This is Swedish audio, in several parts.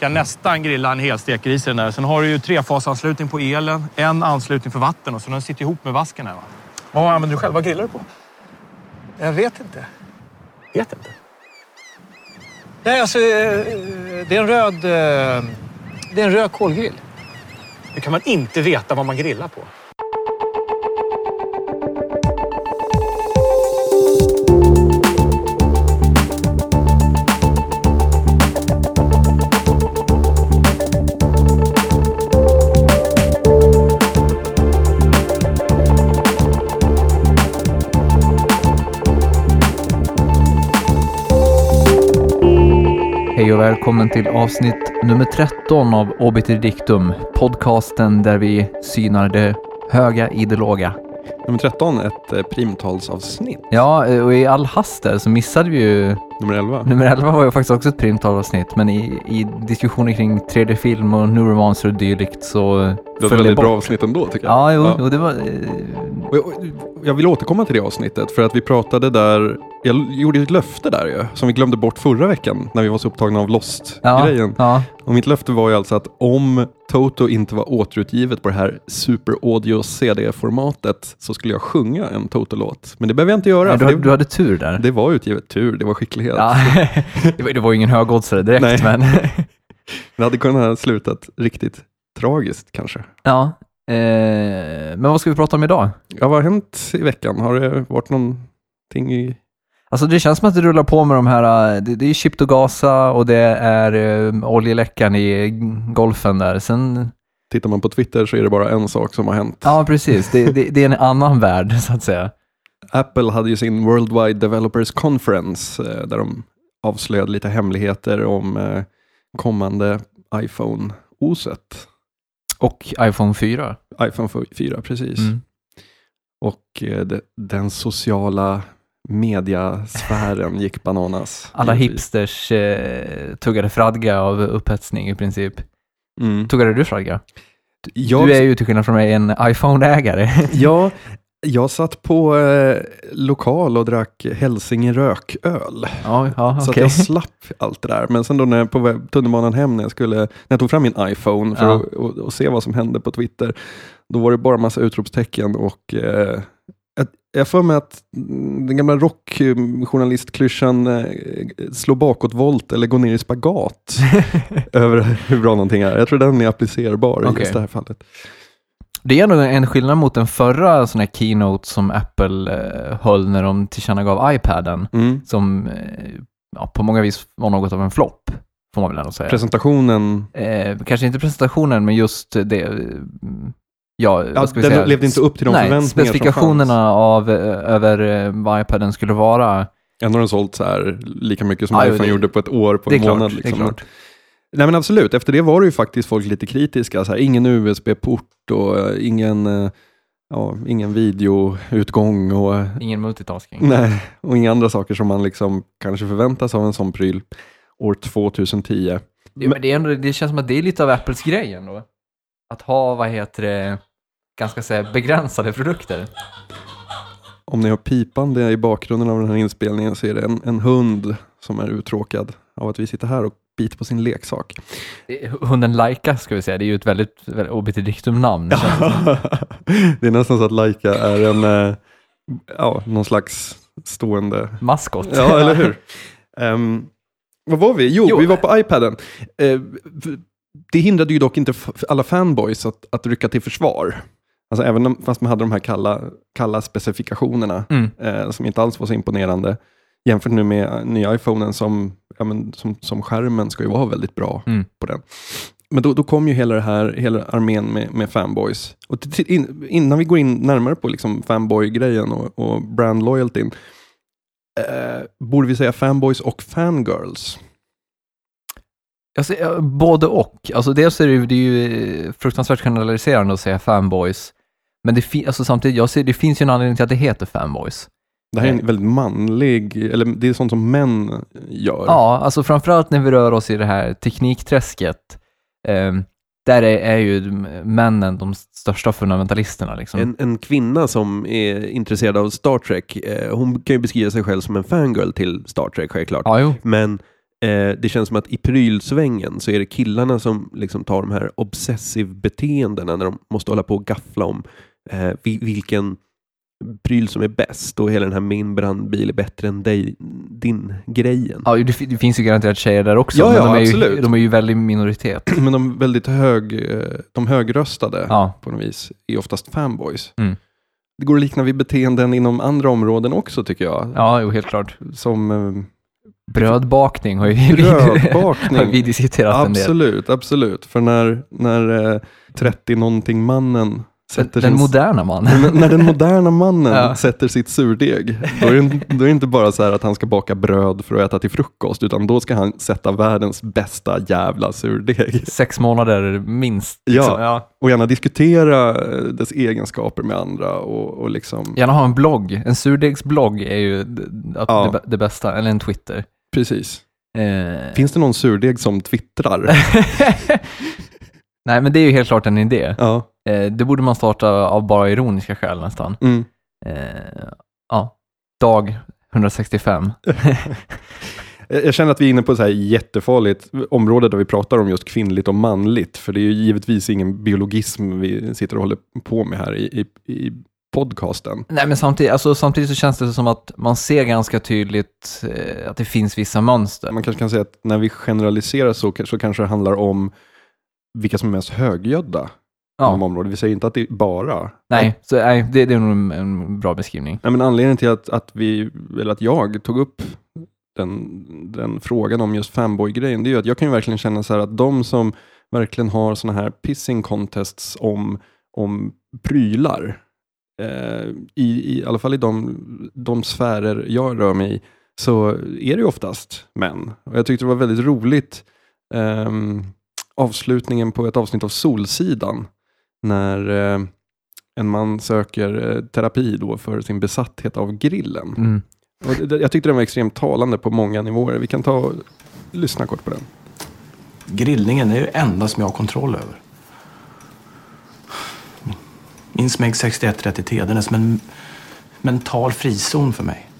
kan nästan grilla en helstekris i den där. Sen har du ju trefasanslutning på elen, en anslutning för vatten och så den sitter ihop med vasken här. Va? Vad använder du själv? Vad grillar du på? Jag vet inte. Vet inte. Nej, alltså, eh, det är en röd, eh, det är en röd kolgrill. Hur kan man inte veta vad man grillar på? Välkommen till avsnitt nummer 13 av Obiter Dictum, podcasten där vi synar det höga i det låga. Nummer 13, ett eh, primtalsavsnitt. Ja, eh, och i all hast där så missade vi ju... Nummer 11. Nummer 11 var ju faktiskt också ett primtalsavsnitt, men i, i diskussioner kring 3D-film och neuromancer och dylikt så... Det var ett väldigt bort. bra avsnitt ändå tycker jag. Ja, jo, Ja. jo det var... eh, jag, jag vill återkomma till det avsnittet för att vi pratade där, jag gjorde ett löfte där ju, som vi glömde bort förra veckan när vi var så upptagna av Ja, Lost-grejen. ja, Och mitt löfte var ju alltså att om Toto inte var återutgivet på det här Super Audio CD-formatet så skulle jag sjunga en Toto-låt. Men det behöver jag inte göra. Nej, du, för du det, hade tur där. det var utgivet, tur, det var skicklighet. Ja, det, var, det var ju ingen högoddsare direkt, Nej. men... Det hade kunnat ha slutat riktigt tragiskt kanske. ja. Eh, men vad ska vi prata om idag? Ja, vad har hänt i veckan? Har det varit någonting i... Alltså det känns som att det rullar på med de här, äh, det, det är Chip to Gaza och det är uh, oljeläckan i golfen där. Sen, Tittar man på Twitter så är det bara en sak som har hänt. ja precis, det, det, det är en annan värld så att säga. Apple hade ju sin Worldwide Developers Conference eh, där de avslöjade lite hemligheter om eh, kommande iPhone-oset. Och iPhone 4. iPhone 4, precis. Mm. Och eh, de, den sociala mediasfären gick bananas. Alla hipsters eh, tuggade fradga av upphetsning i princip. Mm. Tuggade du fradga? Jag, Du är ju till skillnad från mig en iPhone-ägare. ja, jag satt på eh, lokal och drack Hälsinge rököl. ja, ja Så att jag slapp allt det där. Men sen då när jag på tunnelbanan hem när jag, skulle, när jag tog fram min iPhone för Ja. att och, och se vad som hände på Twitter, då var det bara massa utropstecken och eh, jag- får mig att mm, den gamla rockjournalistklyschan eh, slå bakåtvolt eller gå ner i spagat över hur bra någonting är. Jag tror den är applicerbar i Okej. just det här fallet. Det är ändå en skillnad mot den förra sån här keynote som Apple eh, höll när de tillkännagav iPaden. Mm. som eh, ja, på många vis var något av en flopp, får man väl ändå säga. Presentationen, eh, kanske inte presentationen, men just det, eh, ja, ja, vad ska vi den säga? levde inte upp till de Nej, förväntningar specifikationerna av, eh, över eh, vad iPaden skulle vara. Ändå har den sålt så här lika mycket som jo, iPhone det- gjorde på ett år, på en klart, månad. det är Liksom. klart. Nej men absolut, efter det var det ju faktiskt folk lite kritiska. Så här, ingen USB-port och eh, ingen, eh, ja, ingen videoutgång och, eh, Ingen multitasking. nej, och inga andra saker som man liksom kanske förväntar sig av en sån pryl år 2010. Det, men det, ändå, det känns som att det är lite av Apples grej ändå. Att ha, vad heter det, ganska säga, begränsade produkter. Om ni har pipande i bakgrunden av den här inspelningen så är det en, en hund som är uttråkad av att vi sitter här och biter på sin leksak. Hunden Laika, ska vi säga, det är ju ett väldigt, väldigt obiterdictum namn. Det är nästan så att Laika är en, eh, ja, någon slags stående Maskot. Ja, eller hur? Ehm, vad var vi? Jo, Jo. vi var på iPaden. Eh, v- det hindrade ju dock inte alla fanboys att, att rycka till försvar. Alltså även om, fast man hade de här kalla, kalla specifikationerna Mm. eh, som inte alls var så imponerande. Jämfört nu med nya iPhonen som, ja, men, som, som skärmen ska ju vara väldigt bra Mm. på den. Men då, då kom ju hela, det här, hela armén med, med fanboys. Och till, till, in, innan vi går in närmare på liksom fanboy-grejen och, och brand loyaltyn, eh, borde vi säga fanboys och fangirls? Alltså, både och. Alltså, dels är det, ju- det är ju fruktansvärt generaliserande att säga fanboys. Men det, alltså, samtidigt, jag ser, det finns ju en anledning till att det heter fanboys. Det här är en väldigt manlig, eller det är sånt som män gör. Ja, alltså framförallt när vi rör oss i det här teknikträsket. ehm, där är, är ju männen de största fundamentalisterna. Liksom. En, en kvinna som är intresserad av Star Trek, eh, hon kan ju beskriva sig själv som en fangirl till Star Trek självklart. Ja, jo. Men eh, det känns som att i prylsvängen så är det killarna som liksom tar de här obsessive beteendena när de måste hålla på och gaffla om eh, vi- vilken pryl som är bäst och hela den här min brandbil är bättre än dig, din grejen. Ja, det, det finns ju garanterat tjejer där också, Ja, men ja, de, är ju, absolut. de är ju väldigt minoritet. Men de väldigt hög, eh, de högröstade Ja, på något vis är oftast fanboys. Mm. Det går att likna vid beteenden inom andra områden också tycker jag. ja jo, helt klart. Som eh, Brödbakning har ju har brödbakning. vi diskuterat en del. absolut, absolut. För när, när eh, 30-någonting mannen sätter Den sin... moderna mannen. N- när den moderna mannen Ja. sätter sitt surdeg, då är, det, då är det inte bara så här att han ska baka bröd för att äta till frukost, utan då ska han sätta världens bästa jävla surdeg. Sex månader minst. Ja. liksom. ja. Och gärna diskutera eh, dess egenskaper med andra och, och liksom, Gärna ha en blogg. En surdegsblogg är ju Ja. det, det bästa, eller en Twitter. precis. Eh. Finns det någon surdeg som twittrar? Nej, men det är ju helt klart en idé. ja. Eh, det borde man starta av bara ironiska skäl nästan. Mm. Eh, ja, dag 165. Jag känner att vi är inne på ett så här jättefarligt område där vi pratar om just kvinnligt och manligt. För det är ju givetvis ingen biologism vi sitter och håller på med här i, i, i podcasten. Nej, men samtidigt, alltså, samtidigt så känns det som att man ser ganska tydligt eh, att det finns vissa mönster. Man kanske kan säga att när vi generaliserar så, så kanske det handlar om vilka som är mest högljudda inom Ja, området. Vi säger inte att det är bara. nej, så, nej det, det är nog en, en bra beskrivning. Nej, men anledningen till att, att, vi, eller att jag tog upp den, den frågan om just fanboy-grejen, det är ju att jag kan ju verkligen känna så här att de som verkligen har sådana här pissing contests om, om prylar, eh, i, i alla fall i de, de sfärer jag rör mig i, så är det ju oftast män. Och jag tyckte det var väldigt roligt ehm, avslutningen på ett avsnitt av Solsidan, när eh, en man söker eh, terapi då för sin besatthet av grillen. Mm. Och det, det- jag tyckte den var extremt talande på många nivåer. Vi kan ta och lyssna kort på den. Grillningen är det enda som jag har kontroll över. Min Smeg 6130T, den är som en mental frizon för mig.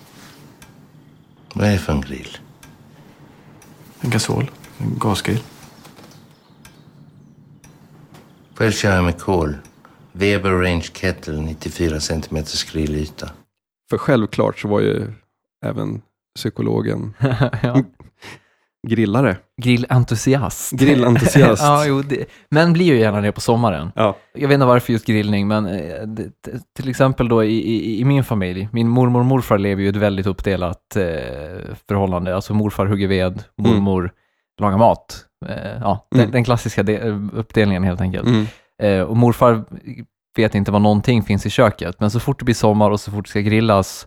Vad är det för en grill? En gasol, en gasgrill. Själv kör jag med kol. Weber Range Kettle, 94 cm grillyta. För självklart så var ju även psykologen ja. grillare. Grillentusiast. Grillentusiast. ja, jo, det, men blir ju gärna det på sommaren. Ja. Jag vet inte varför just grillning, men eh, det, till exempel då i, i, i min familj, min mormor och morfar lever ju ett väldigt uppdelat eh, förhållande. Alltså morfar hugger ved, mormor lagar mat. Eh, ja, den, Mm. den klassiska de, uppdelningen helt enkelt. Mm. Eh, och morfar vet inte vad någonting finns i köket, men så fort det blir sommar och så fort det ska grillas,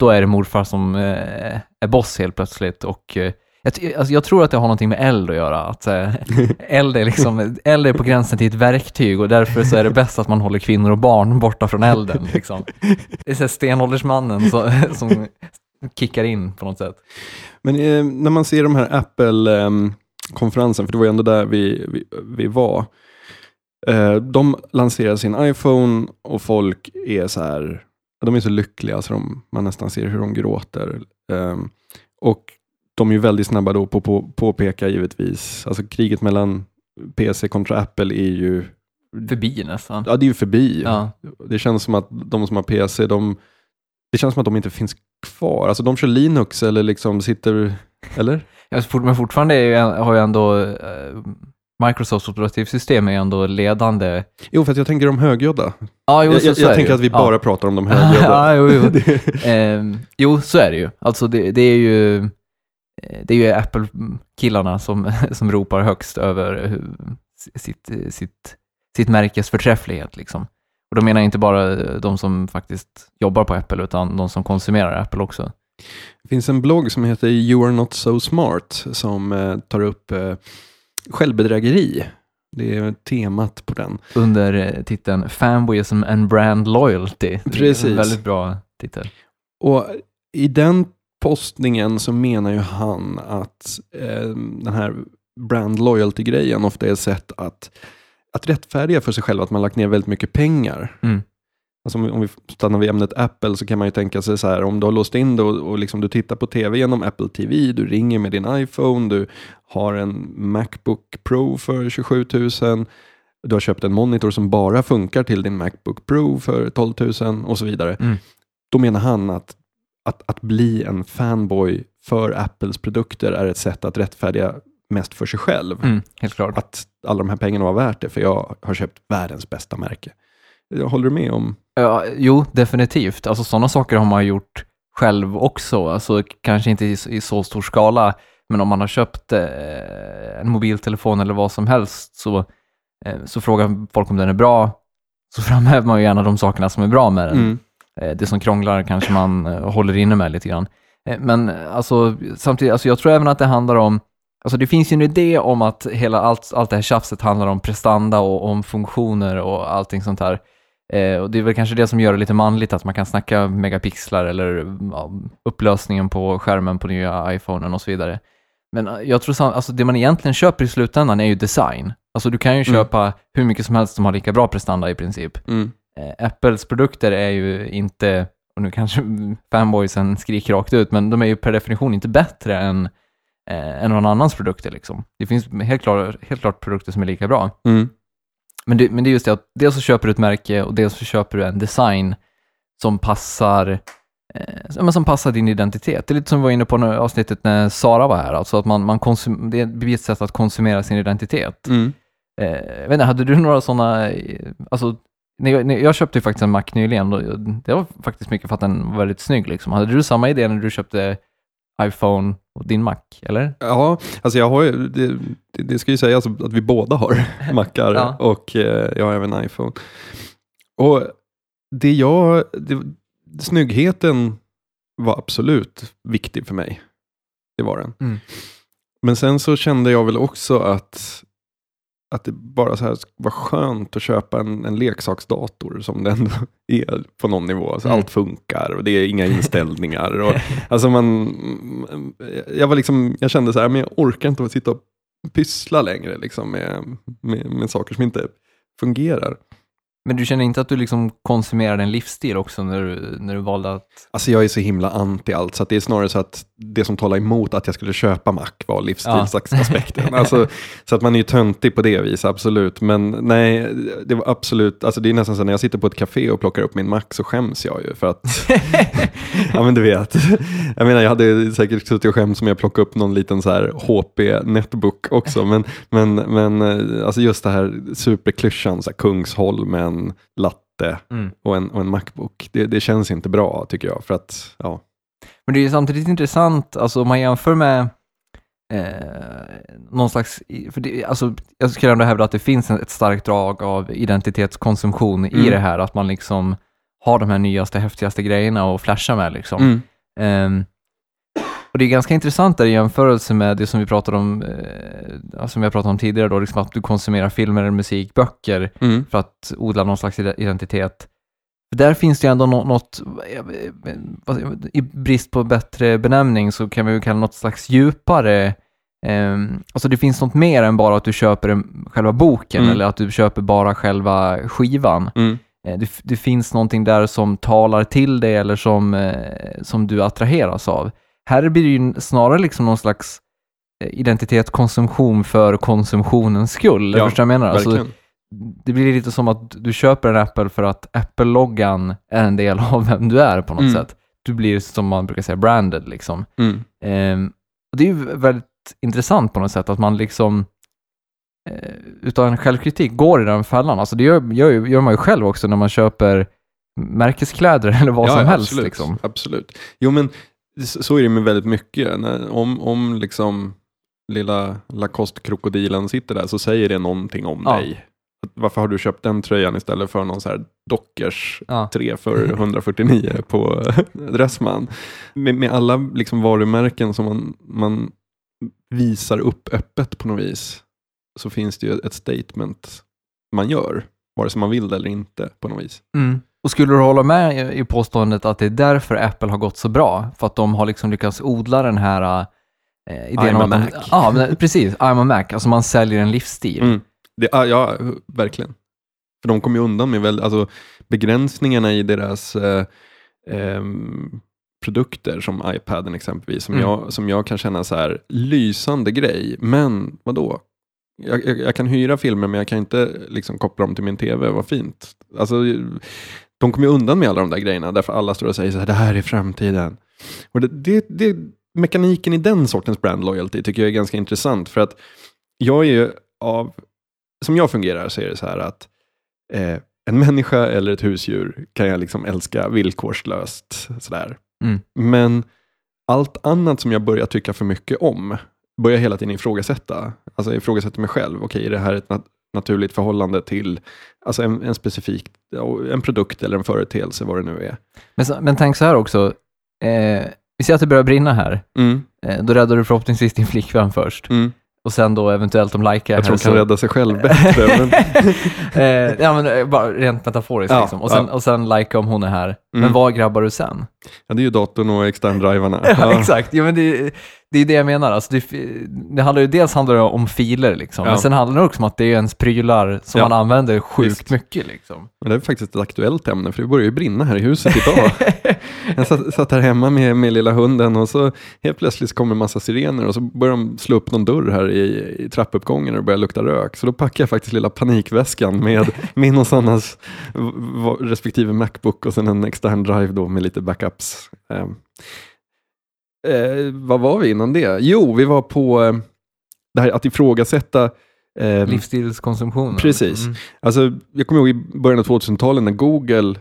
då är det morfar som eh, är boss helt plötsligt. Och, jag, alltså, jag tror att det har någonting med eld att göra. Att, eh, eld, är liksom, eld är på gränsen till ett verktyg och därför så är det bäst att man håller kvinnor och barn borta från elden. Liksom. Det är så stenåldersmannen som, som kickar in på något sätt. Men eh, när man ser de här Apple-konferensen, för det var ju ändå där vi, vi, vi var. Eh, de lanserar sin iPhone och folk är så här, de är så lyckliga så de, man nästan ser hur de gråter. Eh, och de är ju väldigt snabba då på att på, påpeka givetvis, alltså kriget mellan PC kontra Apple är ju, Förbi nästan. ja det är ju förbi. Ja. Det känns som att de som har PC, de, det känns som att de inte finns kvar. Alltså de kör Linux eller liksom sitter, eller? Ja, fort- Men fortfarande är ju, har ju ändå eh, Microsofts operativsystem är ju ändå ledande. Jo, för att jag tänker de högljudda. Ja, jo, Jag, jag, jag tänker att vi Ja. bara pratar om de högljudda. ja, jo, jo. Ehm, jo, så är det ju. Alltså det, det är ju eh, det är ju Apple-killarna som, som ropar högst över sitt, sitt, sitt märkes förträfflighet. Liksom. Och då menar jag inte bara de som faktiskt jobbar på Apple, utan de som konsumerar Apple också. Det finns en blogg som heter You are not so smart som eh, tar upp eh, självbedrägeri. Det är temat på den. Under eh, titeln Fanboyism and Brand Loyalty. Det är Precis. En väldigt bra titel. Och i den postningen så menar ju han att eh, den här brand loyalty-grejen ofta är ett sätt att, att rättfärdiga för sig själv att man lagt ner väldigt mycket pengar. Mm. Alltså om, vi, om vi stannar vid ämnet Apple så kan man ju tänka sig så här, om du har låst in det och, och liksom du tittar på tv genom Apple TV, du ringer med din iPhone, du har en Macbook Pro för 27 000, du har köpt en monitor som bara funkar till din Macbook Pro för 12 000 och så vidare. Mm. Då menar han att, att, att bli en fanboy för Apples produkter är ett sätt att rättfärdiga mest för sig själv. Mm, helt klart. Att alla de här pengarna var värt det, för jag har köpt världens bästa märke. Håller du med om? Ja, jo, definitivt. Alltså sådana saker har man gjort själv också. Alltså kanske inte i, i så stor skala, men om man har köpt eh, en mobiltelefon eller vad som helst så, eh, så frågar folk om den är bra. Så framhäver man ju gärna de sakerna som är bra med den. Mm. Eh, det som krånglar kanske man eh, håller inne med lite grann. Eh, Men eh, alltså, samtidigt, alltså jag tror även att det handlar om, alltså det finns ju en idé om att hela allt, allt det här tjafset handlar om prestanda och om funktioner och allting sånt här. Eh, och det är väl kanske det som gör det lite manligt, att man kan snacka megapixlar eller ja, upplösningen på skärmen på nya iPhonen och så vidare. Men eh, jag tror sam- alltså det man egentligen köper i slutändan är ju design. Alltså du kan ju Mm. köpa hur mycket som helst som har lika bra prestanda i princip. Mm. Eh, Apples produkter är ju inte, och nu kanske fanboysen skriker rakt ut, men de är ju per definition inte bättre än, eh, än någon annans produkter. Liksom. Det finns helt klart, helt klart produkter som är lika bra. Mm. Men det, men det är just det att dels så köper du ett märke och dels så köper du en design som passar eh, men som passar din identitet. Det är lite som vi var inne på nu, avsnittet när Sara var här, alltså att man, man konsum, det är ett sätt att konsumera sin identitet. Mm. Eh, jag vet inte, hade du några sådana, alltså, när jag, när jag köpte ju faktiskt en Mac nyligen och det var faktiskt mycket för att den var väldigt snygg. Liksom. Hade du samma idé när du köpte iPhone och din Mac, eller? Ja, alltså jag har ju, det, det, ska ju sägas att vi båda har mackar Ja. och eh, jag har även iPhone. Och det jag, det, snyggheten var absolut viktig för mig. Det var den. Mm. Men sen så kände jag väl också att, att det bara så här var skönt att köpa en, en leksaksdator som det ändå är på någon nivå. Alltså Mm. Allt funkar och det är inga inställningar. Och, alltså man, jag, var liksom, jag kände så här, men jag orkar inte att sitta och pyssla längre liksom med, med, med saker som inte fungerar. Men du känner inte att du liksom konsumerar en livsstil också när du, när du valde att... Alltså jag är så himla anti allt, så det är snarare så att det som talar emot att jag skulle köpa Mac var livsstilsaspekten. alltså, så att man är ju töntig på det viset, absolut. Men nej, det var absolut, alltså det är nästan så att när jag sitter på ett café och plockar upp min Mac så skäms jag ju för att, ja men du vet. Jag menar jag hade säkert suttit och skämts om jag plockade upp någon liten så här HP netbook också. Men, men, men eh, alltså just det här superklyschan, så här Kungsholmen, latte Mm. och en, och en Macbook. Det, det känns inte bra tycker jag. För att, ja. Men det är ju samtidigt intressant, alltså om man jämför med eh, någon slags, för det, alltså, jag skulle ändå hävda att det finns en- ett starkt drag av identitetskonsumtion i Mm. det här, att man liksom har de här nyaste, häftigaste grejerna och flashar med liksom. Mm. Ehm, och det är ganska intressant där i jämförelse med det som vi pratade om, eh, som har pratat om tidigare då, liksom att du konsumerar filmer, musik, böcker Mm. för att odla någon slags ide- identitet. Där finns det ju ändå nå- något, eh, i brist på bättre benämning så kan vi ju kalla något slags djupare, eh, alltså det finns något mer än bara att du köper själva boken Mm. eller att du köper bara själva skivan. Mm. Eh, Det, det finns någonting där som talar till dig eller som, eh, som du attraheras av. Här blir det ju snarare liksom någon slags eh, identitetskonsumtion för konsumtionens skull. Ja, Förstår jag menar? Alltså, det blir lite som att du köper en Apple för att Apple-loggan är en del av vem du är på något Mm. sätt. Du blir som man brukar säga branded liksom. Mm. Ehm, och det är ju väldigt intressant på något sätt att man liksom eh, utan självkritik går i den fällan. Alltså det gör, gör, gör man ju själv också när man köper märkeskläder eller vad Ja, som helst. Absolut, Liksom. absolut. Jo, men så är det med väldigt mycket. Om, om liksom lilla Lacoste-krokodilen sitter där så säger det någonting om Ja. dig. Varför har du köpt den tröjan istället för någon så här Dockers Ja. 3 för 149 på Dressman? Med, med alla liksom varumärken som man, man visar upp öppet på något vis så finns det ju ett statement man gör, vare sig man vill det eller inte på något vis. Mm. Och skulle du hålla med i- påståendet att det är därför Apple har gått så bra? För att de har liksom lyckats odla den här eh, idén I'm om att de, Mac. Ja, men precis. I'm a Mac. Alltså man säljer en livsstil. Mm. Det, ja, ja, verkligen. För de kommer ju undan med väl, alltså, begränsningarna i deras eh, ehm, produkter som iPaden exempelvis, som, Mm. jag, som jag kan känna så här, lysande grej, men vadå? Jag, jag, jag kan hyra filmer men jag kan inte liksom, koppla dem till min tv, vad fint. Alltså, de kommer ju undan med alla de där grejerna, därför alla står och säger så här, det här är framtiden. Och det, det, det, mekaniken i den sortens brand loyalty tycker jag är ganska intressant, för att jag är ju av, som jag fungerar så är det så här att eh, en människa eller ett husdjur kan jag liksom älska villkorslöst. Sådär. Mm. Men allt annat som jag börjar tycka för mycket om, börjar hela tiden ifrågasätta. Alltså jag ifrågasätter mig själv. Okej, är det här ett naturligt förhållande till alltså en, en specifik en produkt eller en företeelse, vad det nu är. Men, så, men tänk så här också. Eh, vi ser att det börjar brinna här. Mm, Eh, då räddar du förhoppningsvis din flickvän först. mm. Och sen då eventuellt om likar Jag tror hon kan rädda sig själv bättre. men, eh, ja, men eh, bara rent metaforiskt Ja, liksom. Och sen, ja. och sen like om hon är här. Men Mm. vad grabbar du sen? Ja, det är ju datorn och externdrivarna. Ja, exakt. Ja, men det, det är det jag menar. Alltså det, det handlar ju dels handlar det om filer, liksom. Ja. men sen handlar det också om att det är ens prylar som Ja, man använder sjukt visst. mycket. Liksom. Men det är faktiskt ett aktuellt ämne, för det börjar ju brinna här i huset idag. Jag satt, satt här hemma med, med lilla hunden och så helt plötsligt kommer en massa sirener och så börjar de slå upp någon dörr här i, i trappuppgången och börjar lukta rök. Så då packar jag faktiskt lilla panikväskan med min och Sannas respektive Macbook och sen en extern drive då med lite backups. Eh, eh, vad var vi innan det? Jo, vi var på eh, det här att ifrågasätta eh, Livsstilskonsumtion. Precis. Mm. Alltså, jag kommer ihåg i början av 2000-talet när Google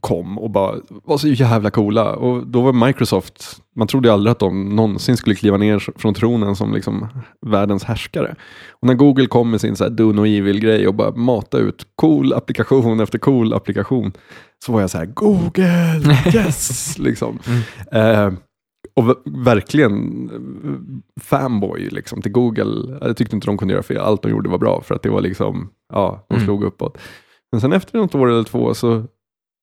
kom och bara var så jävla coola. Och då var Microsoft, man trodde ju aldrig att de någonsin skulle kliva ner från tronen som liksom världens härskare. Och när Google kom med sin så här do no evil-grej och bara mata ut cool applikation efter cool applikation, så var jag så här, Google, yes! liksom. Eh, och verkligen eh, fanboy liksom, till Google. Jag tyckte inte de kunde göra fel. Allt de gjorde var bra för att det var liksom, ja, de Mm. slog uppåt. Men sen efter något år eller två så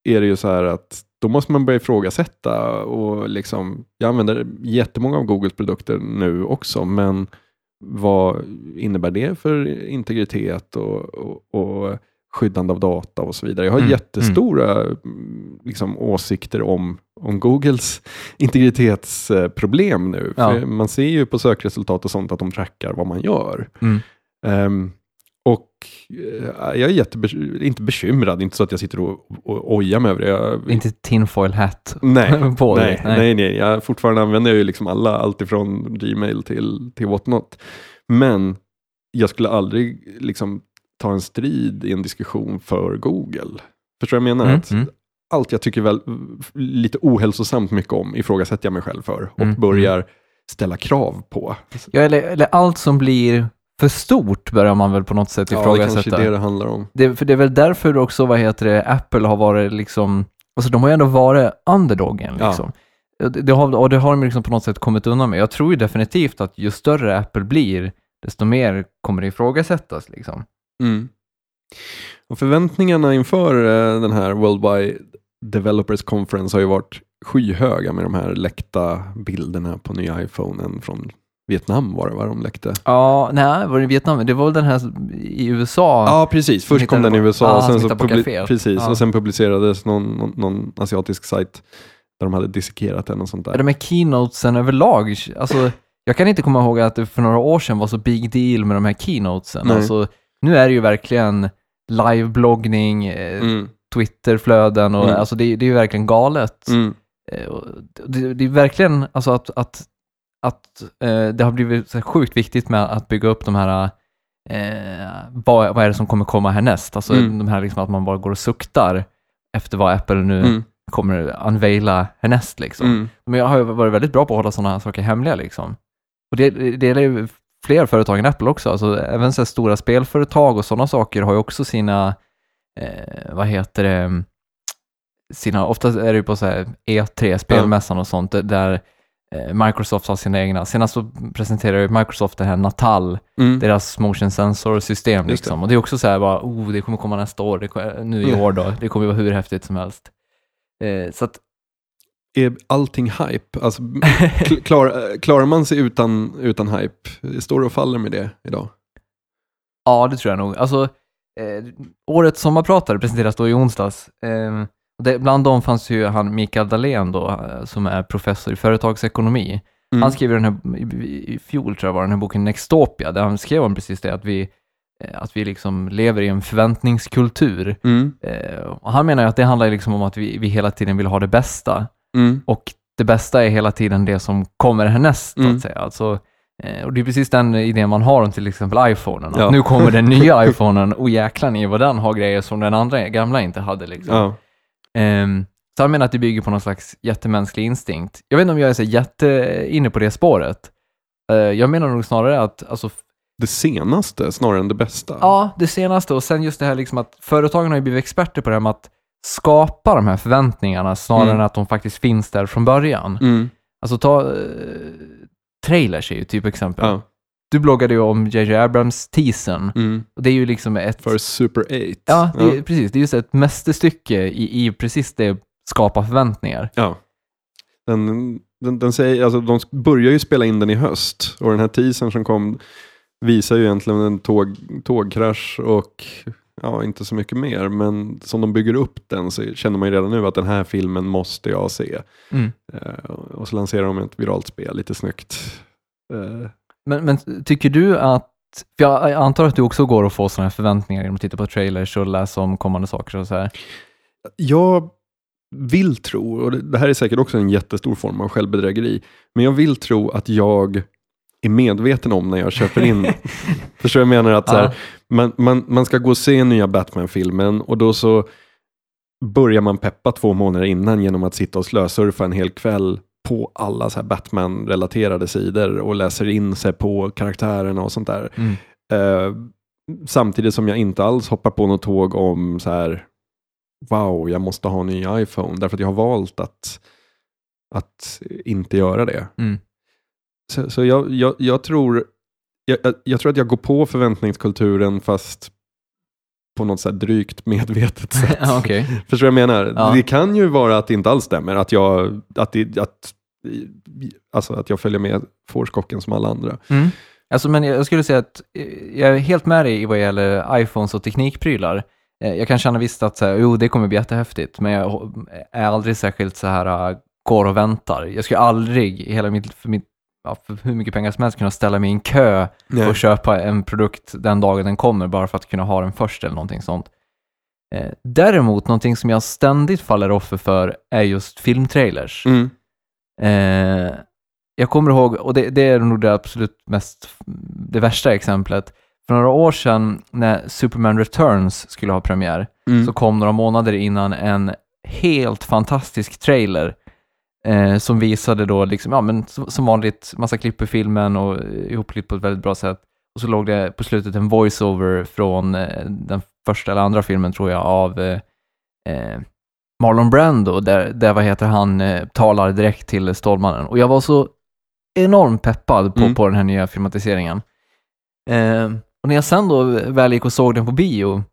är det ju så här att då måste man börja ifrågasätta och liksom, jag använder jättemånga av Googles produkter nu också, men vad innebär det för integritet och, och, och skyddande av data och så vidare. Jag har Mm, jättestora mm, liksom, åsikter om, om Googles integritetsproblem nu. Ja. För man ser ju på sökresultat och sånt att de trackar vad man gör. Mm. Ehm, och eh, jag är jättebekymrad, inte bekymrad, inte så att jag sitter och, och ojar mig över det. Jag, Inte tinfoil hat nej, på nej, dig. nej, nej, Jag fortfarande använder jag ju liksom alla, alltifrån Gmail till, till whatnot. Men jag skulle aldrig liksom ta en strid i en diskussion för Google. Förstår du vad jag menar? Mm, Att mm. Allt jag tycker väl lite ohälsosamt mycket om ifrågasätter jag mig själv för och Mm, börjar ställa krav på. Ja, eller, eller allt som blir för stort börjar man väl på något sätt Ja, det kanske ifrågasätta. är det det handlar om. det, för det är väl därför också, vad heter det, Apple har varit liksom, alltså de har ju ändå varit underdogen Ja. liksom. Det, det har, och det har de liksom på något sätt kommit undan med. Jag tror ju definitivt att ju större Apple blir, desto mer kommer det ifrågasättas liksom. Mm. Och förväntningarna inför eh, den här Worldwide Developers Conference har ju varit skyhöga med de här läckta bilderna på nya iPhonen från Vietnam var det va de läckte? Ja, nej, var det i Vietnam? Det var väl den här i USA? Ja, precis. Först kom den i USA och sen, så publi- precis, och sen publicerades någon, någon, någon asiatisk sajt där de hade dissekerat den och sånt där. De här keynotesen överlag, alltså, jag kan inte komma ihåg att det för några år sedan var så big deal med de här keynotesen. Nej. Alltså, nu är det ju verkligen livebloggning, eh, Mm, Twitterflöden och Mm. alltså det, det är ju verkligen galet. mm, Eh, Det, det är verkligen alltså att, att, att eh, det har blivit så sjukt viktigt med att bygga upp de här, eh, vad, vad är det som kommer komma härnäst? Alltså Mm. de här liksom att man bara går och suktar efter vad Apple nu mm, kommer unveila härnäst liksom. mm. Men jag har varit väldigt bra på att hålla sådana här saker hemliga liksom. Och det, det är ju fler företag än Apple också, alltså även så stora spelföretag och sådana saker har ju också sina, eh, vad heter det, sina, oftast är det ju på så här E3, spelmässan och sånt, där Microsoft har sina egna. Senast så presenterade Microsoft det här Natal, Mm. deras motion sensor system Just det. liksom. Och det är också så här bara, oh, det kommer komma nästa år, det, ko- nu i Mm. år då, det kommer vara hur häftigt som helst. Eh, så att Är allting hype? Alltså, kl- klar, klarar man sig utan, utan hype? Står det och faller med det idag? Ja, det tror jag nog. Alltså, eh, årets sommarpratare presenteras då i onsdags. Eh, det, bland dem fanns ju han Mikael Dahlén då, eh, som är professor i företagsekonomi. Mm. Han skrev den här, i, i fjol tror jag var den här boken Nextopia, där han skrev om precis det, att vi, eh, att vi liksom lever i en förväntningskultur. Mm. Eh, och han menar ju att det handlar liksom om att vi, vi hela tiden vill ha det bästa. Mm. Och det bästa är hela tiden det som kommer härnäst, så Mm. att säga. Alltså, eh, och det är precis den idén man har om till exempel iPhonen. Ja. Nu kommer den nya iPhonen och jäklar ni vad den har grejer som den andra gamla inte hade. Liksom. Ja. Ehm, så han menar att det bygger på någon slags jättemänsklig instinkt. Jag vet inte om jag är så jätte inne på det spåret. Eh, jag menar nog snarare att, alltså, Det senaste snarare än det bästa. ja, det senaste och sen just det här liksom att företagen har ju blivit experter på det här med att skapa de här förväntningarna snarare Mm. än att de faktiskt finns där från början. Mm. Alltså ta eh, trailers är ju typ exempel. Ja. Du bloggade ju om JJ Abrams teasern Mm. och det är ju liksom ett... För Super 8. ja, det är, precis. Det är just ett mästerstycke i, i precis det skapa förväntningar. Ja. Den, den, den säger, alltså, de börjar ju spela in den i höst och den här teasern som kom visar ju egentligen en tåg, tågkrasch och ja, inte så mycket mer. Men som de bygger upp den så känner man ju redan nu att den här filmen måste jag se. Mm. Eh, och så lanserar de ett viralt spel lite snyggt. Eh, Men, men tycker du att, för jag antar att du också går och får sådana här förväntningar genom att titta på trailers och läsa om kommande saker och så här. Jag vill tro, och det här är säkert också en jättestor form av självbedrägeri, men jag vill tro att jag är medveten om när jag köper in. Förstår du jag menar? Att så här, man, man, man ska gå och se nya Batman-filmen och då så börjar man peppa två månader innan genom att sitta och slösurfa en hel kväll på alla så här Batman-relaterade sidor och läser in sig på karaktärerna och sånt där. Mm. Eh, samtidigt som jag inte alls hoppar på något tåg om så här wow, jag måste ha en ny iPhone. Därför att jag har valt att, att inte göra det. Mm. Så, så jag, jag, jag, tror, jag- jag tror att jag går på förväntningskulturen fast på något så här drygt medvetet sätt. Okej. Förstår du vad jag menar? Ja. Det kan ju vara att det inte alls stämmer. Att jag, att det, att, alltså att jag följer med fårskocken som alla andra. Mm. Alltså, men jag skulle säga att eh, jag är helt med dig i vad gäller iPhones och teknikprylar. Eh, Jag kan känna visst att så här, jo, det kommer bli jättehäftigt, men jag är aldrig särskilt så här, går och väntar. Jag skulle aldrig i hela mitt, mitt, ja, för hur mycket pengar som helst kunna ställa mig i en kö Nej. att köpa en produkt den dagen den kommer, bara för att kunna ha den först eller någonting sånt. Eh, Däremot, någonting som jag ständigt faller offer för är just filmtrailers. Mm. Eh, jag kommer ihåg, och det, det är nog det absolut mest, det värsta exemplet. För några år sedan när Superman Returns skulle ha premiär, Mm. så kom några månader innan en helt fantastisk trailer eh, som visade då, liksom, ja men som, som vanligt, massa klipp i filmen och eh, ihopklippt på ett väldigt bra sätt. Och så låg det på slutet en voiceover från eh, den första eller andra filmen tror jag av eh, eh, Marlon Brando, där, där vad heter han eh, talar direkt till Stålmannen. Och jag var så enormt peppad på, Mm. på den här nya filmatiseringen. Och när jag sen då väl gick och såg den på bio,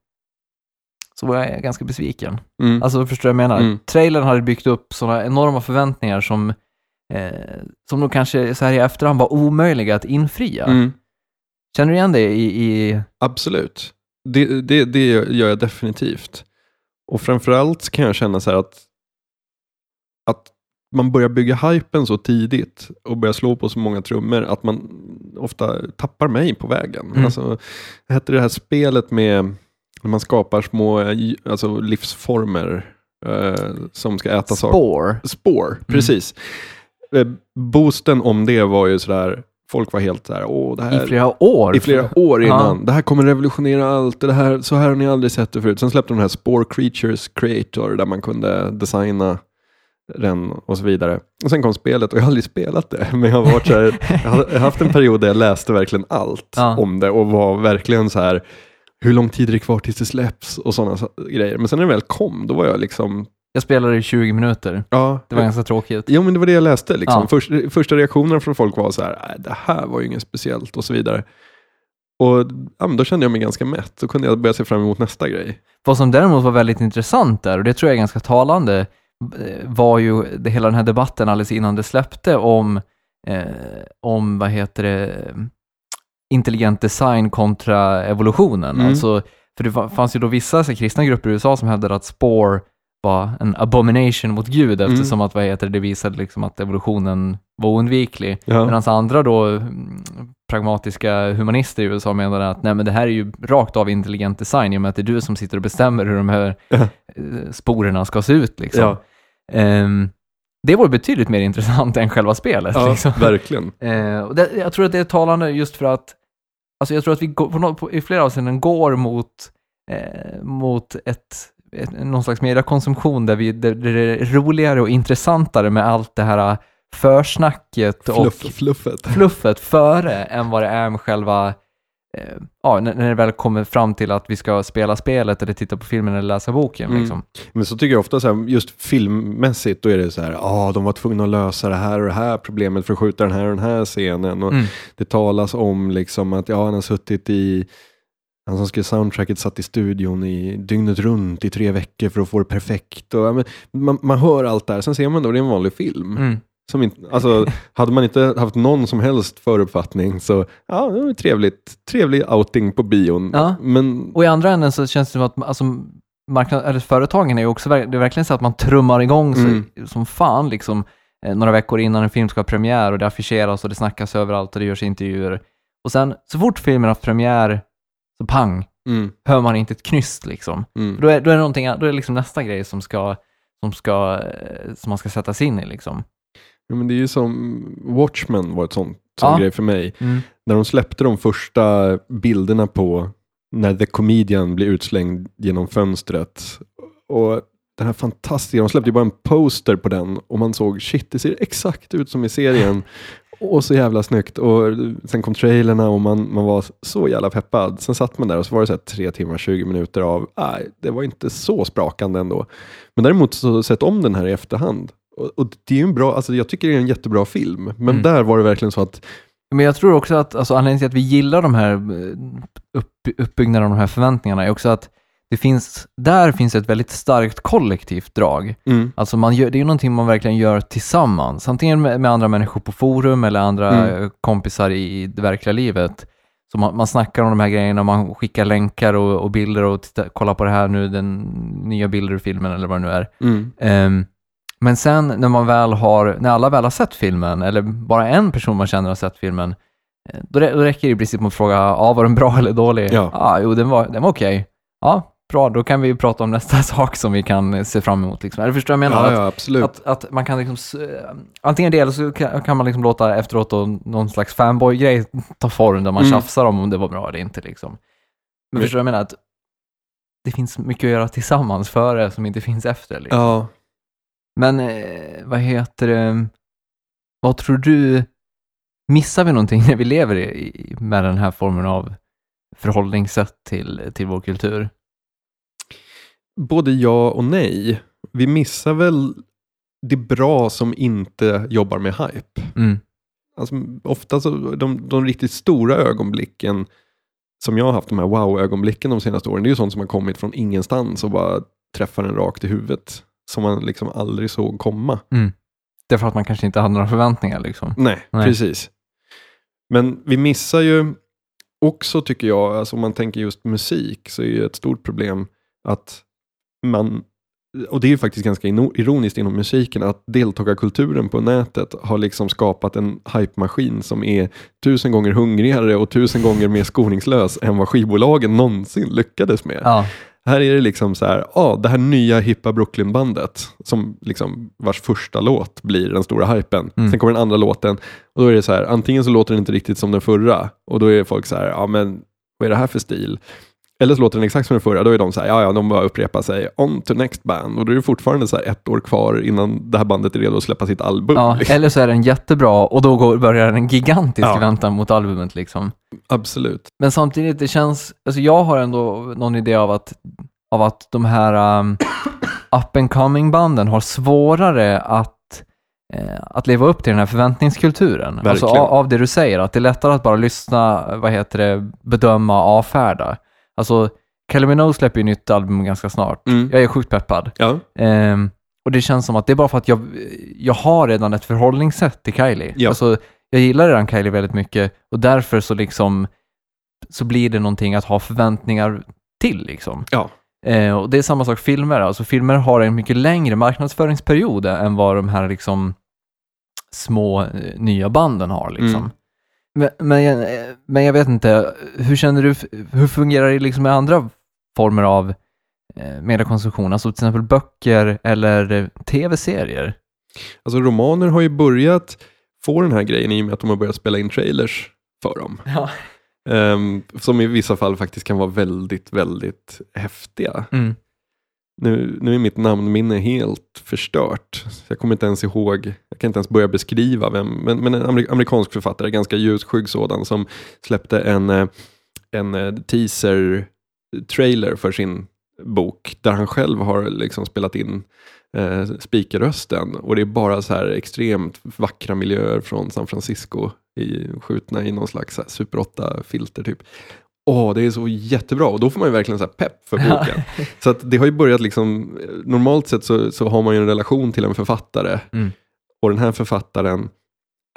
så var jag ganska besviken. Mm. Alltså förstår du vad jag menar? Mm. Trailern hade byggt upp sådana enorma förväntningar som, eh, som nog kanske så här i efterhand var omöjliga att infria. Mm. Känner du igen det i, i Absolut. Det, det, det gör jag definitivt. Och framförallt kan jag känna så här att, att man börjar bygga hypen så tidigt och börjar slå på så många trummor att man ofta tappar mig på vägen. Mm. Alltså, hette det här spelet med när man skapar små eh, alltså, livsformer eh, som ska äta saker. spår? Spår, precis. Eh, boosten om det var ju sådär, folk var helt sådär, åh det här... I flera år? I flera år innan. Ja. Det här kommer revolutionera allt. Det här, så här har ni aldrig sett det förut. Sen släppte de den här Spore Creatures Creator där man kunde designa den och så vidare. Och sen kom spelet och jag har aldrig spelat det. Men jag har, varit så här, jag har haft en period där jag läste verkligen allt Ja. om det och var verkligen så här hur lång tid är det kvar tills det släpps och sådana grejer. Men sen när det väl kom, då var jag liksom, Jag spelade i 20 minuter. ja. Det var ganska tråkigt. Jo, men det var det jag läste. Liksom. Ja. Först, första reaktionerna från folk var så här, "Nej, det här var ju inget speciellt och så vidare. Och ja, då kände jag mig ganska mätt. Då kunde jag börja se fram emot nästa grej. Vad som däremot var väldigt intressant där, och det tror jag är ganska talande, eh, var ju det, hela den här debatten alldeles innan det släppte om, eh, om vad heter det, intelligent design kontra evolutionen. Mm. Alltså, för det fa- fanns ju då vissa så kristna grupper i USA som hävdade att spår var en abomination mot Gud Mm. eftersom att vad heter det, visade liksom att evolutionen var oundviklig. Ja. Medan andra då mm, pragmatiska humanister i USA menade att nej men det här är ju rakt av intelligent design i och med att det är du som sitter och bestämmer hur de här Ja. eh, sporerna ska se ut. Liksom. Ja, Ehm, det var betydligt mer intressant än själva spelet. ja liksom. verkligen. Eh, och det, jag tror att det är talande just för att, alltså jag tror att vi går, på, på, i flera avseenden går mot, eh, mot ett, ett, någon slags mediakonsumtion där, vi, där, det är roligare och intressantare med allt det här eh, försnacket och Fluff, fluffet. fluffet före än vad det är med själva, ja, när, när det väl kommer fram till att vi ska spela spelet eller titta på filmen eller läsa boken. Mm. Liksom. Men så tycker jag ofta så här, just filmmässigt, då är det så här, ah, de var tvungna att lösa det här och det här problemet för att skjuta den här och den här scenen. Och Mm. Det talas om liksom att, ja, han har suttit i, han som skrev soundtracket satt i studion i dygnet runt i tre veckor för att få det perfekt. Och, man, man hör allt det här, sen ser man då, det är en vanlig film. Mm. Som inte, alltså, hade man inte haft någon som helst föruppfattning så, ja, det var trevligt, trevlig outing på bion. Ja. Men, Och i andra änden så känns det som att alltså, marknad, eller företagen är ju också, det är verkligen så att man trummar igång sig Mm. som fan liksom eh, några veckor innan en film ska ha premiär och det affischeras och det snackas överallt och det görs intervjuer. Och sen så fort filmen har premiär, så pang, mm, hör man inte ett knyst liksom. mm. Då är, då är det någonting, då är det liksom nästa grej som ska, som ska, eh, som man ska sätta sig in i liksom. Ja, men det är ju som Watchmen var ett sånt sån Ja. grej för mig. Mm. När de släppte de första bilderna på när The Comedian blir utslängd genom fönstret. Och den här fantastiska, de släppte ju bara en poster på den och man såg shit, det ser exakt ut som i serien. Och så jävla snyggt. Och sen kom trailerna och man, man var så jävla peppad. Sen satt man där och så var det så här tre timmar, 20 minuter av, nej, det var inte så sprakande ändå. Men däremot så sett om den här i efterhand. Och, och det är en bra, alltså jag tycker det är en jättebra film. Men Mm. där var det verkligen så att, Men jag tror också att alltså, anledningen till att vi gillar de här eh, upp, uppbyggnaden av de här förväntningarna är också att det finns, där finns ett väldigt starkt kollektivt drag. mm, Alltså man gör, det är ju någonting man verkligen gör tillsammans, antingen med, med andra människor på forum eller andra Mm. kompisar i, i det verkliga livet. Så man, man snackar om de här grejerna, man skickar länkar och, och bilder och titta, kolla på det här nu, den nya bilder ur filmen eller vad det nu är. mm, Ehm, men sen när man väl har, när alla väl har sett filmen, eller bara en person man känner har sett filmen, eh, då, rä- då räcker det i princip att fråga, ja, var den bra eller dålig? Ja. ah, jo, den var, den var okej. Ja, bra, då kan vi ju prata om nästa sak som vi kan se fram emot. Liksom. Eller förstår du vad jag menar? ja, Att- ja, absolut. att, att man kan liksom, s- antingen det eller så kan, kan man liksom låta efteråt då någon slags fanboy-grej ta form där man Mm. tjafsar om om det var bra eller inte. Liksom. Men Men- förstår du vad jag menar? Att det finns mycket att göra tillsammans före som inte finns efter. Liksom. ja. Men eh, vad heter det, vad tror du, missar vi någonting när vi lever i, i, med den här formen av förhållningssätt till, till vår kultur? Både ja och nej. Vi missar väl det bra som inte jobbar med hype. Mm. Alltså, ofta så, de, de riktigt stora ögonblicken som jag har haft, de här wow-ögonblicken de senaste åren, det är ju sånt som har kommit från ingenstans och bara träffar en rakt i huvudet. Som man liksom aldrig såg komma. Därför att man kanske inte hade några förväntningar liksom. Nej, Nej. precis. Men vi missar ju också, tycker jag, alltså om man tänker just musik, så är ju ett stort problem att man, och det är ju faktiskt ganska ironiskt inom musiken, att deltagarkulturen på nätet har liksom skapat en hype-maskin som är tusen gånger hungrigare och tusen gånger mer skoningslös än vad skivbolagen någonsin lyckades med. Ja, Här är det liksom så här, ja, det här nya hippa Brooklyn-bandet, som liksom vars första låt blir den stora hypen. Mm. Sen kommer den andra låten och då är det så här, antingen så låter den inte riktigt som den förra och då är folk så här, ja men vad är det här för stil? Eller så låter den exakt som den förra, då är de så här, ja ja, de bara upprepar sig, on to next band. Och då är det fortfarande så här ett år kvar innan det här bandet är redo att släppa sitt album. ja. liksom. eller så är den jättebra och då går, börjar en gigantisk Ja. väntan mot albumet liksom. Absolut. Men samtidigt, det känns, alltså jag har ändå någon idé av att, av att de här um, up and coming banden har svårare att, eh, att leva upp till den här förväntningskulturen. Alltså Verkligen. av, av det du säger, att det är lättare att bara lyssna, vad heter det, bedöma, avfärda. Alltså, Kylie Minogue släpper ju nytt album ganska snart. Mm. Jag är sjukt peppad. Ja, Ehm, och det känns som att det är bara för att jag, jag har redan ett förhållningssätt till Kylie. Ja. Alltså, jag gillar redan Kylie väldigt mycket och därför så liksom så blir det någonting att ha förväntningar till liksom. Ja. Eh, och det är samma sak filmer, alltså filmer har en mycket längre marknadsföringsperiod än vad de här liksom små eh, nya banden har liksom. Mm. Men, men, jag- men jag vet inte, hur känner du, hur fungerar det liksom med andra former av eh, mediekonsumtion, alltså till exempel böcker eller eh, tv-serier? Alltså romaner har ju börjat få den här grejen i och med att de har börjat spela in trailers för dem. Ja. Ehm, som i vissa fall faktiskt kan vara väldigt, väldigt häftiga. Mm. Nu, nu är mitt namnminne helt förstört. Jag kommer inte ens ihåg, jag kan inte ens börja beskriva vem, men, men en amerikansk författare, ganska ljusskygg sådan, som släppte en, eh, en eh, teaser-trailer eh, för sin bok, där han själv har liksom spelat in eh, speakerrösten. Och det är bara så här extremt vackra miljöer från San Francisco, i, skjutna i någon slags Super 8-filter typ. Åh, det är så jättebra och då får man ju verkligen så pepp för boken. Så att det har ju börjat liksom, normalt sett så, så har man ju en relation till en författare Mm. och den här författaren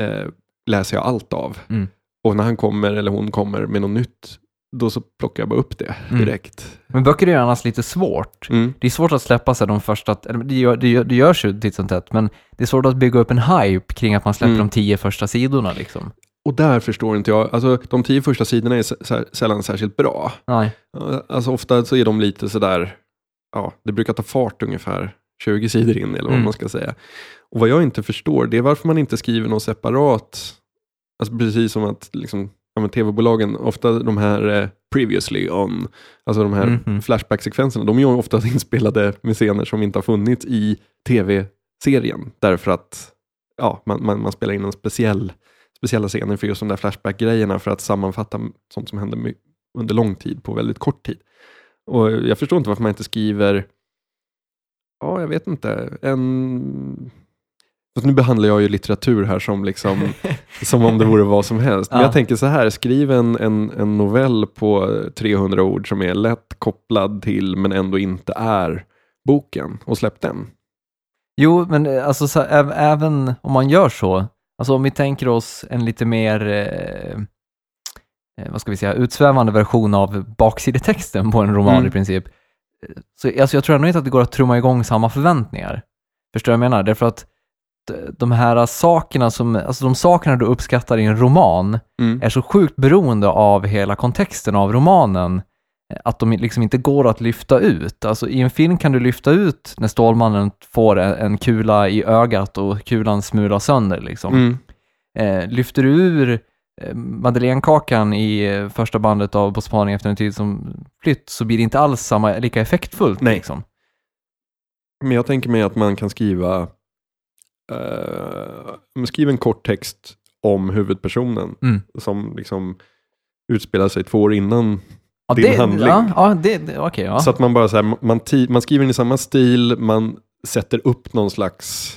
eh, läser jag allt av. Mm. Och när han kommer eller hon kommer med något nytt, då så plockar jag bara upp det Mm. direkt. Men böcker är ju annars lite svårt. Mm. Det är svårt att släppa sig de första, det, gör, det, gör, det görs ju titt som tätt, men det är svårt att bygga upp en hype kring att man släpper Mm. de tio första sidorna liksom. Och där förstår inte jag, alltså de tio första sidorna är sällan särskilt bra. Nej. Alltså ofta så är de lite sådär, ja, det brukar ta fart ungefär 20 sidor in eller vad Mm. man ska säga. Och vad jag inte förstår, det är varför man inte skriver något separat, alltså precis som att liksom, ja, tv-bolagen, ofta de här eh, previously on, alltså de här Mhm. flashback-sekvenserna, de är ju ofta inspelade med scener som inte har funnits i tv-serien, därför att ja, man, man, man spelar in en speciell, speciella scener för just de där flashback-grejerna för att sammanfatta sånt som händer my- under lång tid på väldigt kort tid. Och jag förstår inte varför man inte skriver, ja jag vet inte, en... Fast nu behandlar jag ju litteratur här som, liksom, som om det vore vad som helst. Men Ja. jag tänker så här, skriv en, en, en novell på 300 ord som är lätt kopplad till men ändå inte är boken och släpp den. Jo, men eh, alltså så, även om man gör så, alltså om vi tänker oss en lite mer, eh, eh, vad ska vi säga, utsvävande version av baksidetexten på en roman Mm. i princip. Så alltså, jag tror ändå inte att det går att trumma igång samma förväntningar. Förstår du vad jag menar? Därför att de här sakerna som, alltså de sakerna du uppskattar i en roman Mm. är så sjukt beroende av hela kontexten av romanen att de liksom inte går att lyfta ut. Alltså i en film kan du lyfta ut när Stålmannen får en, en kula i ögat och kulan smular sönder liksom. Mm. Eh, lyfter du ur eh, Madeleinekakan i eh, första bandet av På spaning efter en tid som flytt så blir det inte alls samma, lika effektfullt Nej. liksom. Men jag tänker mig att man kan skriva uh, skriv en kort text om huvudpersonen Mm. som liksom utspelar sig två år innan. Ja, Din det, handling. Ja, ja det, okej, ja. Så att man bara så här, man, man skriver den i samma stil, man sätter upp någon slags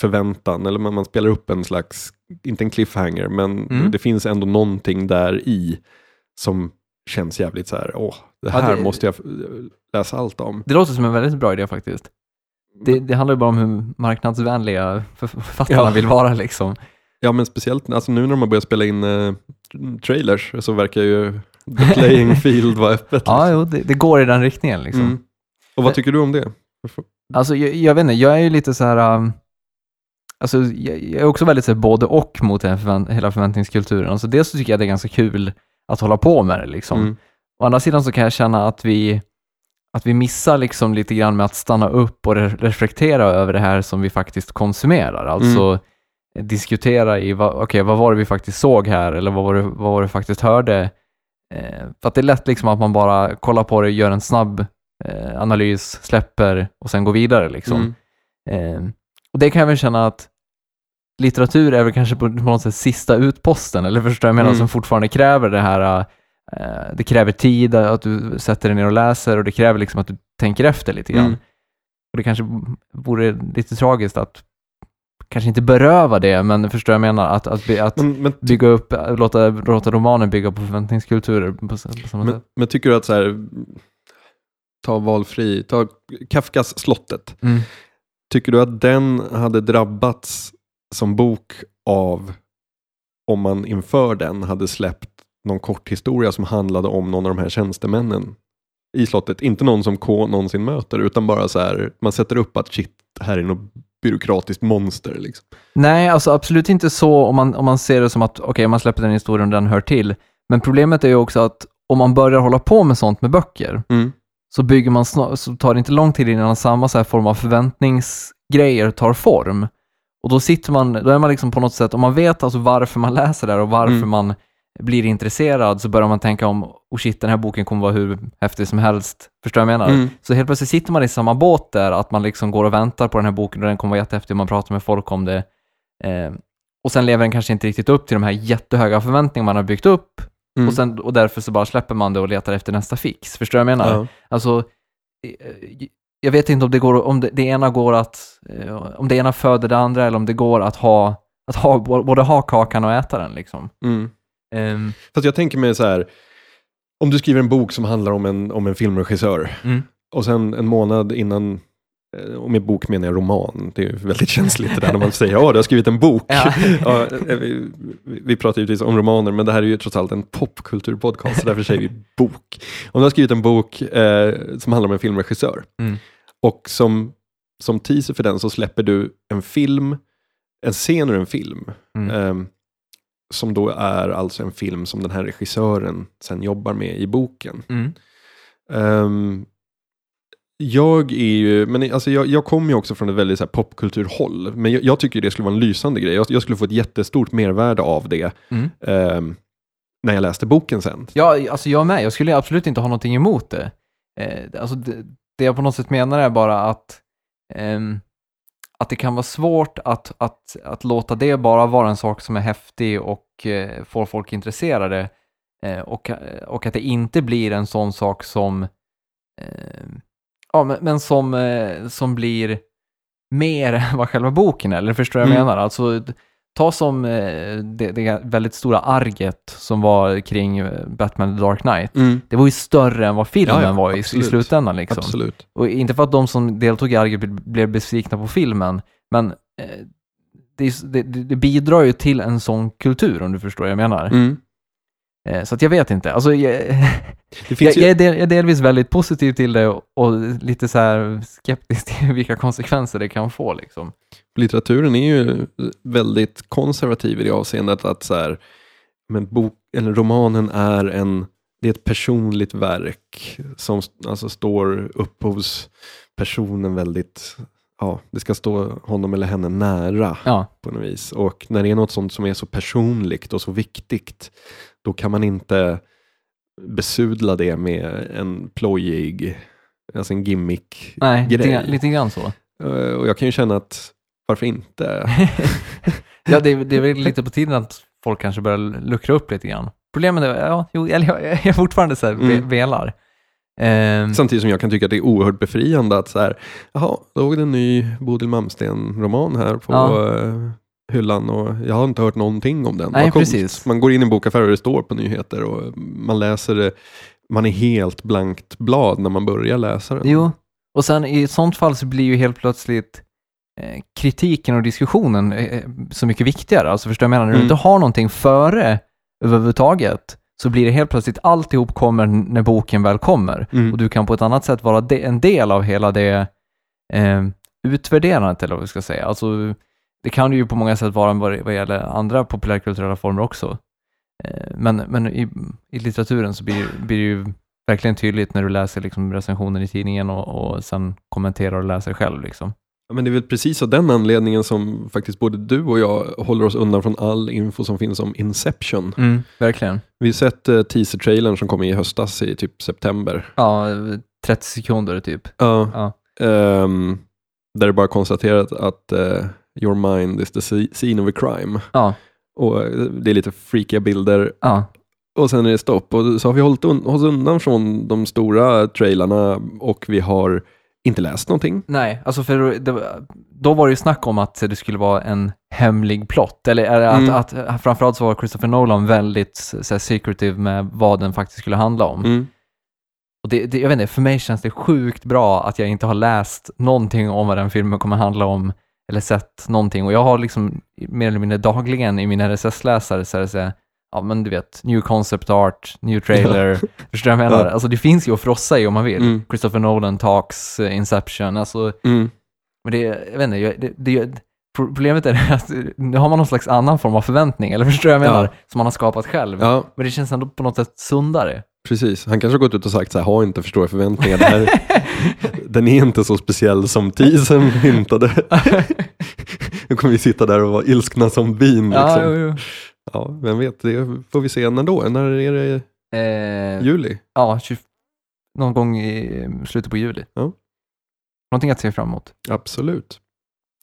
förväntan, eller man, man spelar upp en slags, inte en cliffhanger, men Mm. det finns ändå någonting där i som känns jävligt så här, åh, det Ja, här det- måste jag läsa allt om. Det låter som en väldigt bra idé faktiskt. Det, det handlar ju bara om hur marknadsvänliga för- författarna Ja. vill vara liksom. Ja, men speciellt alltså nu när man börjar spela in eh, trailers så verkar ju the playing field vara öppet. Ja, liksom. jo, det, det går i den riktningen liksom. Mm. Och vad tycker du om det? Alltså, jag, jag vet inte, jag är ju lite så här... um, Alltså, jag, jag är också väldigt så här, både och mot förvänt, hela förväntningskulturen. Alltså, dels så tycker jag det är ganska kul att hålla på med det liksom. Mm. Å andra sidan så kan jag känna att vi, att vi missar liksom lite grann med att stanna upp och re- reflektera över det här som vi faktiskt konsumerar. Alltså diskutera i, vad, okej, vad var det vi faktiskt såg här eller vad var det, vad var det vi faktiskt hörde? Eh, för att det är lätt liksom att man bara kollar på det, gör en snabb eh, analys, släpper och sen går vidare liksom. Mm. Eh, och det kan jag väl känna att litteratur är väl kanske på, på något sätt sista utposten, eller förstår jag menar, Mm. som fortfarande kräver det här, eh, det kräver tid att du sätter dig ner och läser och det kräver liksom att du tänker efter lite grann. Mm. Och det kanske vore lite tragiskt att kanske inte beröva det, men förstår jag menar, att, att, by- att Men, men, bygga upp, låta, låta romanen bygga på förväntningskulturer på, på samma men, sätt. men tycker du att så här, ta valfri, ta Kafkas Slottet. Mm. Tycker du att den hade drabbats som bok av om man inför den hade släppt någon kort historia som handlade om någon av de här tjänstemännen i slottet. Inte någon som K någonsin möter, utan bara så här, man sätter upp att shit, här är något byråkratiskt monster. Liksom. Nej, alltså absolut inte så om man, om man ser det som att okej, man släpper den historien och den hör till. Men problemet är ju också att om man börjar hålla på med sånt med böcker, Mm. så bygger man så tar det inte lång tid innan samma så här form av förväntningsgrejer tar form. Och då sitter man, då är man liksom på något sätt, om man vet alltså varför man läser det här och varför Mm. man blir intresserad, så börjar man tänka om, oh shit, den här boken kommer vara hur häftig som helst. Förstår du vad jag menar? Mm. Så helt plötsligt sitter man i samma båt där, att man liksom går och väntar på den här boken och den kommer vara jättehäftig och man pratar med folk om det. Eh, och sen lever den kanske inte riktigt upp till de här jättehöga förväntningarna man har byggt upp Mm. och, sen, och därför så bara släpper man det och letar efter nästa fix. Förstår du vad jag menar? Ja. Alltså, eh, jag vet inte om det går, om det, det ena går att, eh, om det ena föder det andra eller om det går att ha, att ha, både ha kakan och äta den liksom. Mm. Ehm, Fast jag tänker mig så här, om du skriver en bok som handlar om en, om en filmregissör Mm. och sen en månad innan, eh, och med bok menar jag roman, det är ju väldigt känsligt det där när man säger ja, du har skrivit en bok. Ja. Ja, eh, vi, vi pratar givetvis om romaner, men det här är ju trots allt en popkulturpodcast, så därför säger vi bok. Om du har skrivit en bok eh, som handlar om en filmregissör Mm. och som, som teaser för den så släpper du en film, en scen ur en film. Mm. Ehm, som då är alltså en film som den här regissören sen jobbar med i boken. mm. Ehm, jag är ju, men alltså jag, jag kommer ju också från ett väldigt så här popkulturhåll, men jag, jag tycker det skulle vara en lysande grej. Jag, jag skulle få ett jättestort mervärde av det Mm. ehm, när jag läste boken sen. Ja, alltså jag med. Jag skulle absolut inte ha någonting emot det. Eh, alltså det, det jag på något sätt menar är bara att, ehm, att det kan vara svårt att, att, att låta det bara vara en sak som är häftig och eh, får folk intresserade. Eh, och, och att det inte blir en sån sak som, eh, ja, men, men som, eh, som blir mer än vad själva boken är. Eller förstår jag Mm. menar? Alltså, ta som eh, det, det väldigt stora arget som var kring eh, Batman The Dark Knight. Det var ju större än vad filmen Ja, ja, var i, i slutändan. Liksom. Absolut. Och inte för att de som deltog i arget ble- blev besvikna på filmen, men eh, det, det, det bidrar ju till en sån kultur, om du förstår vad jag menar. Mm. Eh, så att jag vet inte. Alltså, jag, jag, jag, är del, jag är delvis väldigt positiv till det och, lite så skeptisk till vilka konsekvenser det kan få. Liksom. litteraturen är ju väldigt konservativ i det avseendet att så här, men bok, eller romanen är en det är ett personligt verk som alltså står upphovspersonen väldigt, ja, det ska stå honom eller henne nära Ja, på något vis. Och när det är något sånt som är så personligt och så viktigt, då kan man inte besudla det med en plojig, alltså en gimmick nej, lite, grej. grann- lite grann så. Eh, Och jag kan ju känna att, varför inte? ja, det, det är väl lite på tiden att folk kanske börjar luckra upp lite grann. Problemet är, ja, jo, jag, jag är fortfarande så här Mm. velar. Ehm, Samtidigt som jag kan tycka att det är oerhört befriande att så här, jaha, då låg det en ny Bodil Malmsten-roman här på Ja. eh, hyllan och jag har inte hört någonting om den. Nej, precis. Man går in i en bokaffär och det står på nyheter och man läser det. Man är helt blankt blad när man börjar läsa den. Jo, och sen i sånt fall så blir ju helt plötsligt eh, kritiken och diskussionen eh, så mycket viktigare. Alltså förstår du vad jag menar? När du Mm. inte har någonting före överhuvudtaget så blir det helt plötsligt alltihop kommer när boken väl kommer. Mm. Och du kan på ett annat sätt vara de, en del av hela det eh, utvärderandet, eller vad vi ska säga. Alltså, det kan det ju på många sätt vara vad, vad gäller andra populärkulturella former också. Eh, men men i, i litteraturen så blir, blir det ju verkligen tydligt när du läser liksom recensionen i tidningen och, och sen kommenterar och läser själv. Liksom. Ja, Men det är väl precis av den anledningen som faktiskt både du och jag håller oss undan från all info som finns om Inception. verkligen. Vi har sett uh, teaser-trailern som kom i höstas i typ september. Ja, 30 sekunder typ. Ja. Ja. Ehm, där det bara konstaterat att eh, your mind is the scene of a crime. Ja, Och eh, det är lite freakiga bilder ja, och sen är det stopp. Och så har vi hållit un- hållit undan från de stora trailarna och vi har inte läst någonting. nej, alltså för det, då var det ju snack om att det skulle vara en hemlig plott, eller det Mm. att, att framförallt så var Christopher Nolan väldigt så här, secretive med vad den faktiskt skulle handla om. Mm. Och det, det, jag vet inte, för mig känns det sjukt bra att jag inte har läst någonting om vad den filmen kommer handla om, eller sett någonting. Och jag har liksom mer eller mindre dagligen i min RSS-läsare så är det så här, ja men du vet, new concept art, new trailer, förstår du vad jag menar? Ja. Alltså det finns ju att frossa i om man vill. Mm. Christopher Nolan talks, eh, Inception, alltså, Mm. men det, jag vet inte, det, det, problemet är att nu har man någon slags annan form av förväntning, eller förstår du vad jag menar? Ja. Som man har skapat själv. Ja, Men det känns ändå på något sätt sundare. precis. Han kanske har gått ut och sagt så här, ha inte för stora förväntningar. Här, den är inte så speciell som teasern hintade. Nu kommer vi sitta där och vara ilskna som bin. Ja, Liksom. jo, jo. Ja, vem vet, det får vi se när då? När är det Eh, juli? ja, 20, någon gång i slutet på juli. Ja. Någonting att se fram emot. Absolut.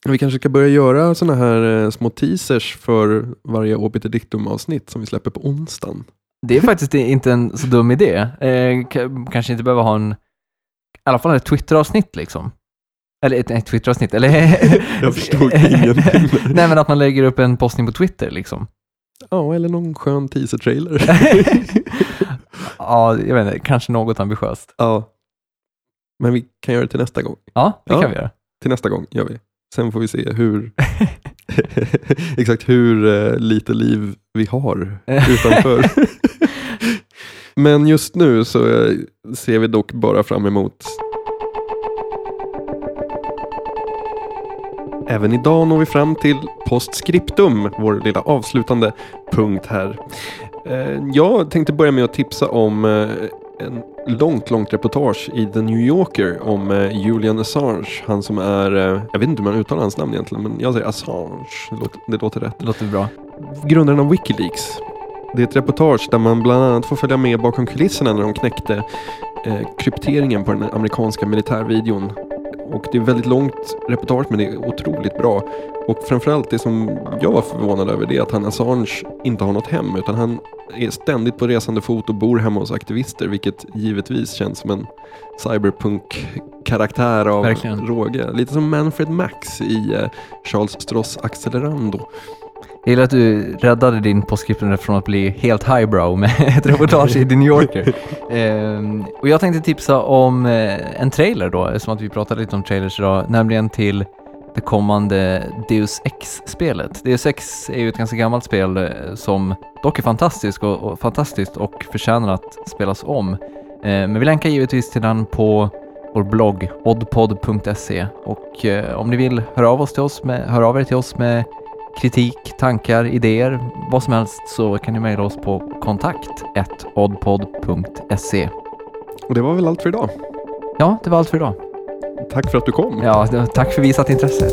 Vi kanske ska börja göra sådana här eh, små teasers för varje Obiter Dictum avsnitt som vi släpper på onsdagen. Det är faktiskt inte en så dum idé. Eh, kanske inte behöver ha en, i alla fall ett Twitter-avsnitt liksom. Eller ett, ett Twitter-avsnitt, eller... Jag förstod ingenting. Nej, men att man lägger upp en postning på Twitter liksom. Ja, eller någon skön teaser-trailer. ja, jag vet inte, kanske något ambitiöst. ja. Men vi kan göra det till nästa gång. Ja, det Ja. kan vi göra. Till nästa gång gör vi. Sen får vi se hur exakt hur eh, lite liv vi har utanför. Men just nu så eh, ser vi dock bara fram emot Även idag når vi fram till postscriptum, vår lilla avslutande punkt här. Eh, Jag tänkte börja med att tipsa om eh, en långt, långt reportage i The New Yorker om eh, Julian Assange. Han som är, jag vet inte hur man uttalar hans namn egentligen, men jag säger Assange. Det låter, det låter rätt Det låter bra. grundaren av Wikileaks. Det är ett reportage där man bland annat får följa med bakom kulisserna när de knäckte krypteringen på den amerikanska militärvideon. Och det är väldigt långt reportage men det är otroligt bra. Och framförallt det som jag var förvånad över det är att han Assange inte har något hem utan han är ständigt på resande fot och bor hemma hos aktivister vilket givetvis känns som en cyberpunk-karaktär av Verkligen. råge. Lite som Manfred Max i eh, Charles Stross Accelerando. Jag gillar att du räddade din postscriptum från att bli helt highbrow med ett reportage i The New Yorker. Ehm, och jag tänkte tipsa om eh, en trailer då, eftersom att vi pratade lite om trailers idag, nämligen till det kommande Deus Ex-spelet. Deus Ex är ju ett ganska gammalt spel eh, som dock är fantastiskt och, och, fantastiskt och förtjänar att spelas om. Eh, men vi länkar givetvis till den på vår blogg oddpod.se och eh, om ni vill höra av, oss till oss med, höra av er till oss med kritik, tankar, idéer, vad som helst så kan ni mejla oss på kontakt oddpod.se. Och det var väl allt för idag. Ja, det var allt för idag. Tack för att du kom. Ja, tack för visat intresse.